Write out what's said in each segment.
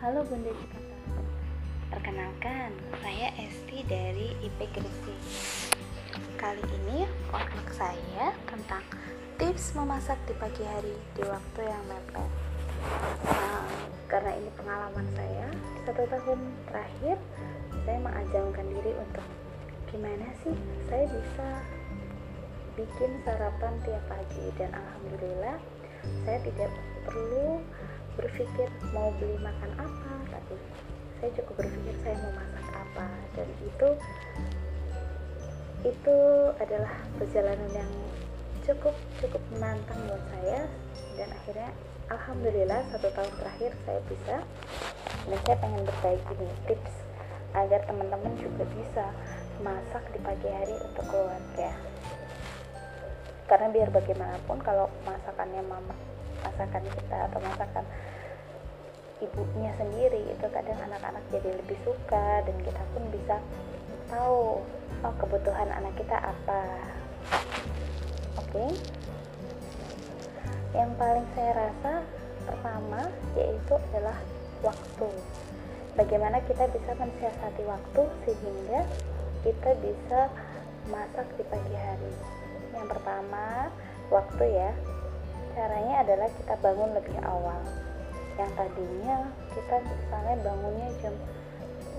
Halo Bunda Cipta. Perkenalkan, saya Esti dari IP Gresik. Kali ini vlog saya tentang tips memasak di pagi hari di waktu yang mepet. Nah, karena ini pengalaman saya, satu tahun terakhir saya mengajangkan diri untuk gimana sih saya bisa bikin sarapan tiap pagi dan alhamdulillah saya tidak perlu berpikir mau beli makan apa tapi saya cukup berpikir saya mau masak apa. Dan itu itu adalah perjalanan yang cukup cukup menantang buat saya. Dan akhirnya alhamdulillah satu tahun terakhir saya bisa. Dan saya pengen berbagi nih tips agar teman-teman juga bisa masak di pagi hari untuk keluarga. Karena biar bagaimanapun kalau masakannya mama masakan kita atau masakan ibunya sendiri itu kadang anak-anak jadi lebih suka dan kita pun bisa tahu oh kebutuhan anak kita apa. Oke. Okay? yang paling saya rasa pertama yaitu adalah waktu. Bagaimana kita bisa mensiasati waktu sehingga kita bisa masak di pagi hari. Yang pertama waktu ya. Caranya adalah kita bangun lebih awal yang tadinya kita misalnya bangunnya jam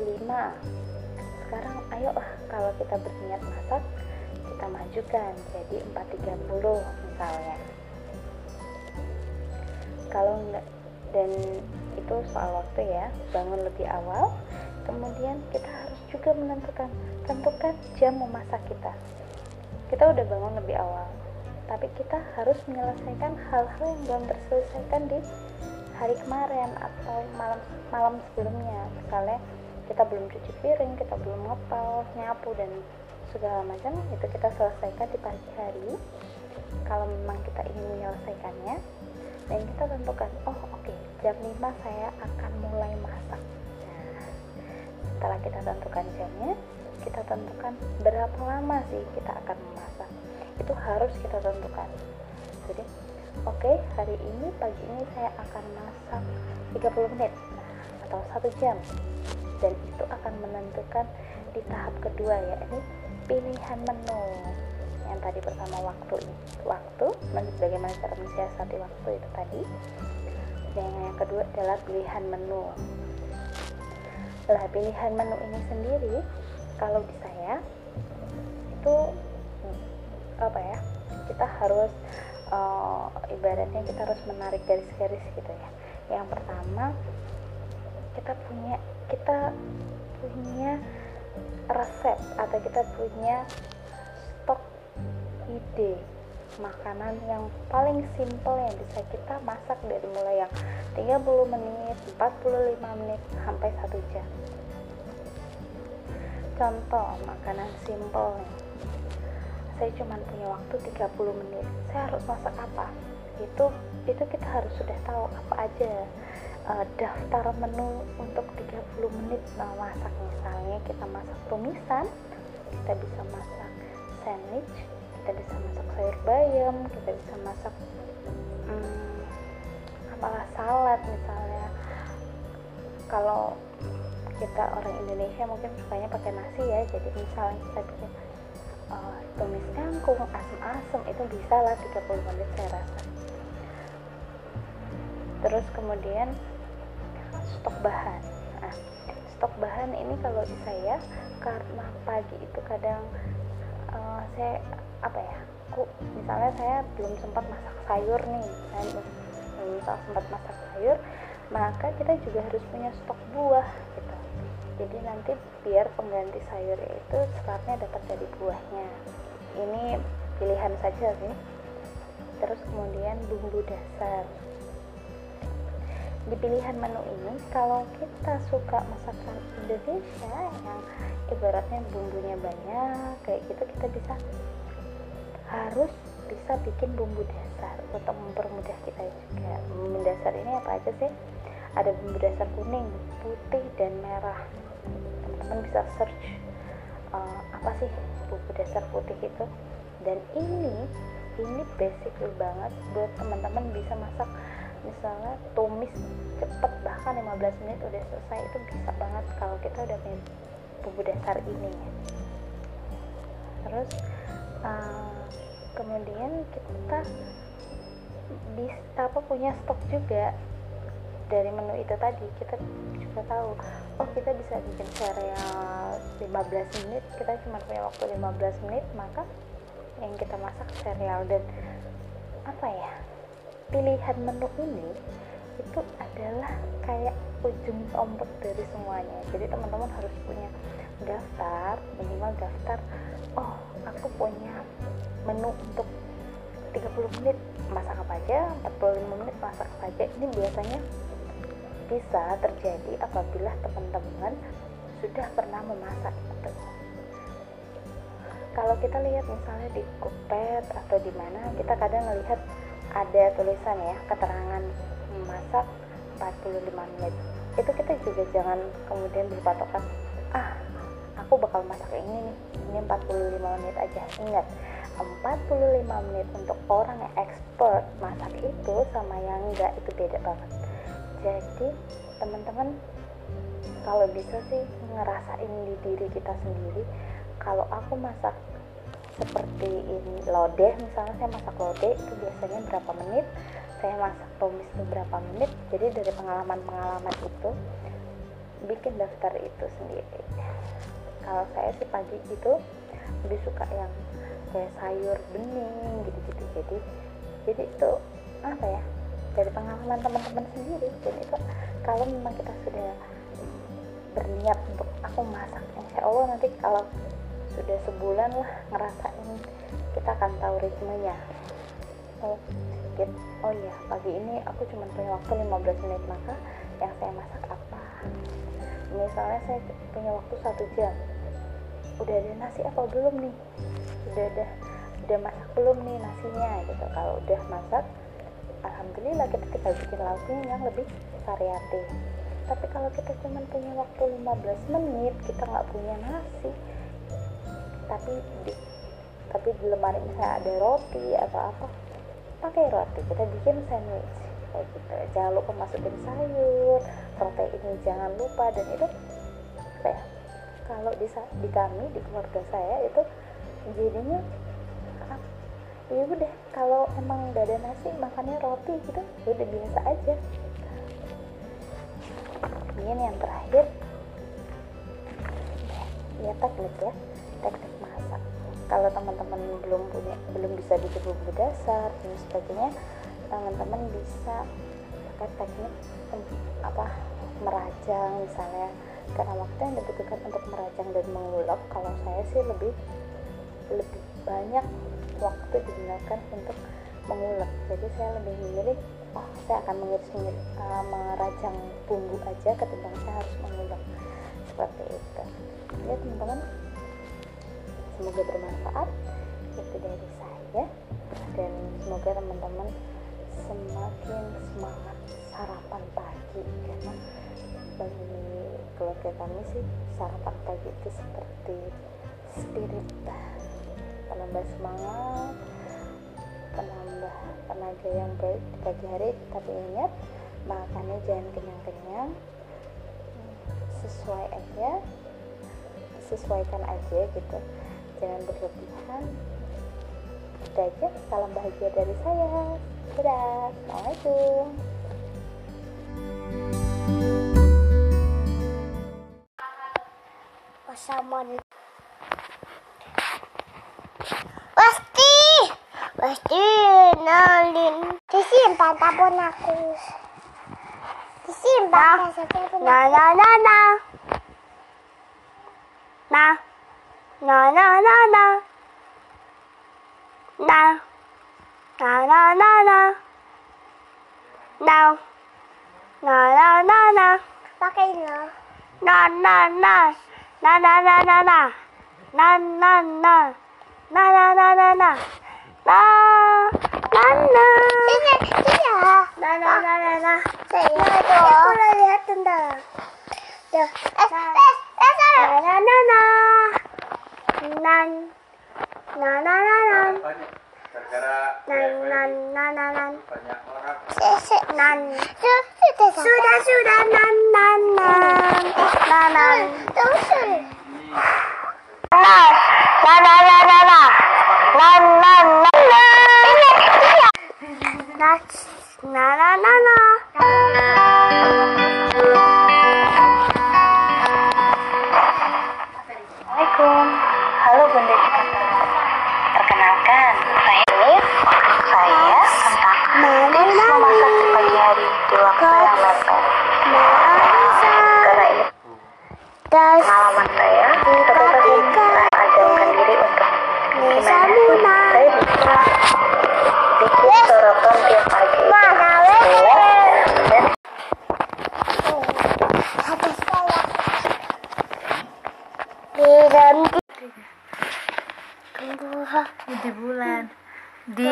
5 sekarang ayo ah kalau kita berniat masak kita majukan jadi 4.30 misalnya. Kalau enggak dan itu soal waktu ya bangun lebih awal kemudian kita harus juga menentukan tentukan jam memasak kita. Kita udah bangun lebih awal tapi kita harus menyelesaikan hal-hal yang belum terselesaikan di hari kemarin atau malam malam sebelumnya. Misalnya kita belum cuci piring kita belum ngepel nyapu dan segala macam itu kita selesaikan di pagi hari. Kalau memang kita ingin menyelesaikannya dan kita tentukan oh oke okay, jam 5 saya akan mulai masak. Nah, setelah kita tentukan jamnya kita tentukan berapa lama sih kita akan memasak. Itu harus kita tentukan. Jadi oke hari ini pagi ini saya akan masak 30 menit atau satu jam. Dan itu akan menentukan di tahap kedua ya ini pilihan menu. Yang tadi pertama waktu waktu bagaimana cara mensiasati waktu itu tadi. Dan yang kedua adalah pilihan menu. Lah pilihan menu ini sendiri kalau di saya itu apa ya kita harus uh, ibaratnya kita harus menarik garis-garis gitu ya yang pertama kita punya kita punya resep atau kita punya stok ide makanan yang paling simple yang bisa kita masak dari mulai yang 30 menit, 45 menit sampai 1 jam. Contoh makanan simple saya cuma punya waktu 30 menit. Saya harus masak apa? Itu itu kita harus sudah tahu apa aja uh, daftar menu untuk 30 menit nah, masak. Misalnya kita masak tumisan kita bisa masak sandwich kita bisa masak sayur bayam kita bisa masak hmm, apalah salad misalnya. Kalau kita orang Indonesia mungkin sukanya pakai nasi ya jadi misalnya kita bikin uh, tumis kangkung asam-asam itu bisa lah 30 menit saya rasa. Terus kemudian stok bahan. Nah, stok bahan ini kalau saya karena pagi itu kadang uh, saya apa ya aku misalnya saya belum sempat masak sayur nih saya belum sempat masak sayur maka kita juga harus punya stok buah gitu jadi nanti biar pengganti sayur itu seratnya dapat dari buahnya. Ini pilihan saja sih terus kemudian bumbu dasar. Di pilihan menu ini kalau kita suka masakan Indonesia yang ibaratnya bumbunya banyak kayak gitu kita bisa harus bisa bikin bumbu dasar untuk mempermudah kita juga. Bumbu dasar ini apa aja sih? Ada bumbu dasar kuning putih dan merah teman-teman bisa search uh, apa sih buku dasar putih itu. Dan ini ini basic banget buat teman-teman bisa masak. Misalnya tumis cepet bahkan 15 menit udah selesai itu bisa banget kalau kita udah punya bumbu dasar ini. Terus uh, kemudian kita bisa apa punya stok juga dari menu itu tadi kita juga tahu oh kita bisa bikin sereal 15 menit kita cuma punya waktu 15 menit maka yang kita masak sereal. Dan apa ya pilihan menu ini itu adalah kayak ujung tombak dari semuanya. Jadi teman-teman harus punya daftar minimal daftar oh aku punya menu untuk 30 menit masak apa aja 45 menit masak apa aja. Ini biasanya bisa terjadi apabila teman-teman sudah pernah memasak itu. Kalau kita lihat misalnya di Cookpad atau di mana kita kadang melihat ada tulisan ya keterangan memasak 45 menit. Itu kita juga jangan kemudian berpatokan ah aku bakal masak ini nih ini 45 menit aja. Ingat 45 menit untuk orang yang expert masak itu sama yang enggak itu beda banget jadi teman-teman kalau bisa sih ngerasain di diri kita sendiri kalau aku masak seperti ini lodeh misalnya saya masak lodeh itu biasanya berapa menit saya masak tumis itu berapa menit jadi dari pengalaman-pengalaman itu bikin daftar itu sendiri. Kalau saya sih pagi itu lebih suka yang kayak sayur bening gitu-gitu. Jadi jadi itu apa ya dari pengalaman teman-teman sendiri. Dan itu kalau memang kita sudah berniat untuk aku masak insya Allah nanti kalau sudah sebulan lah ngerasain kita akan tahu ritmenya. Oh gitu. oh iya pagi ini aku cuma punya waktu 15 menit maka yang saya masak apa? Misalnya saya punya waktu satu jam. Udah ada nasi apa belum nih? Udah ada udah masak belum nih nasinya gitu. Kalau udah masak alhamdulillah kita tinggal bikin lauknya yang lebih variatif. Tapi kalau kita cuma punya waktu 15 menit kita nggak punya nasi. Tapi di tapi di lemari misalnya ada roti atau apa pakai roti. Kita bikin sandwich kayak gitu. Jangan lupa masukin sayur protein jangan lupa. Dan itu apa ya kalau di, di kami di keluarga saya itu jadinya ya udah kalau emang gak ada nasi makannya roti gitu ya udah biasa aja. Ini yang terakhir. Ya teknik ya. Teknik masak. Kalau teman-teman belum punya belum bisa bikin bumbu dasar dan sebagainya teman-teman bisa pakai teknik apa merajang misalnya. Karena waktu yang dibutuhkan untuk merajang dan mengulek kalau saya sih lebih lebih banyak waktu digunakan untuk mengulek jadi saya lebih memilih oh saya akan mengiris uh, merajang bumbu aja ketimbang saya harus mengulek seperti itu. Ya teman-teman. Semoga bermanfaat. Itu dari saya. Dan semoga teman-teman semakin semangat sarapan pagi. Karena bagi keluarga kami sih sarapan pagi itu seperti spirit penambah semangat penambah tenaga yang baik di pagi hari. Tapi ingat makannya jangan kenyang-kenyang. Sesuai aja sesuaikan aja gitu. Jangan berlebihan. Itu aja salam bahagia dari saya. Dadah. Assalamualaikum. Wassalamualaikum Pasti nolin Disimpan tabun aku Disimpan Nah nah nah nah Nah Nah nah nah nah Nah Nah nah nah nah Nah Nah nah nah nah Pakai lo Nah nah nah Nah nah nah nah nah Nah nah nah Nah nah nah nah nah Nah Nah nah Sini Sini Nah nah nah nah nah Saya itu Aku udah lihat tentang Tuh Eh Eh Eh Nah nah nah nah Nah Nah nah nah nah Banyak. Gara-gara Nah nah nah nah nah banyak orang nan sudah sudah nan nan nan nan nan Nas, na na na na na, nan ならな、7。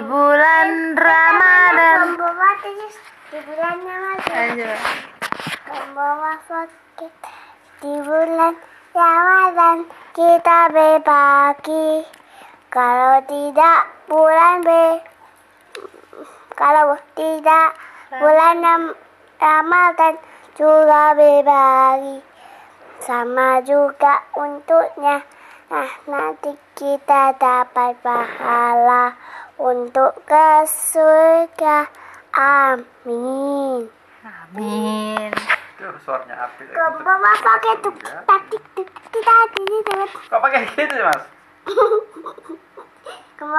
Di bulan Ramadan. Membawa terus di bulan Ramadan. Membawa di bulan Ramadan Kita berbagi. Kalau tidak bulan B Kalau tidak bulan Ram- Ramadan Juga berbagi. Sama juga untuknya. Nah nanti kita dapat pahala Untuk ke surga Amin. Amin. Itu suaranya api bawah pakai tuk tatik tuk tidak tidak Kok pakai gitu sih mas? ke bawah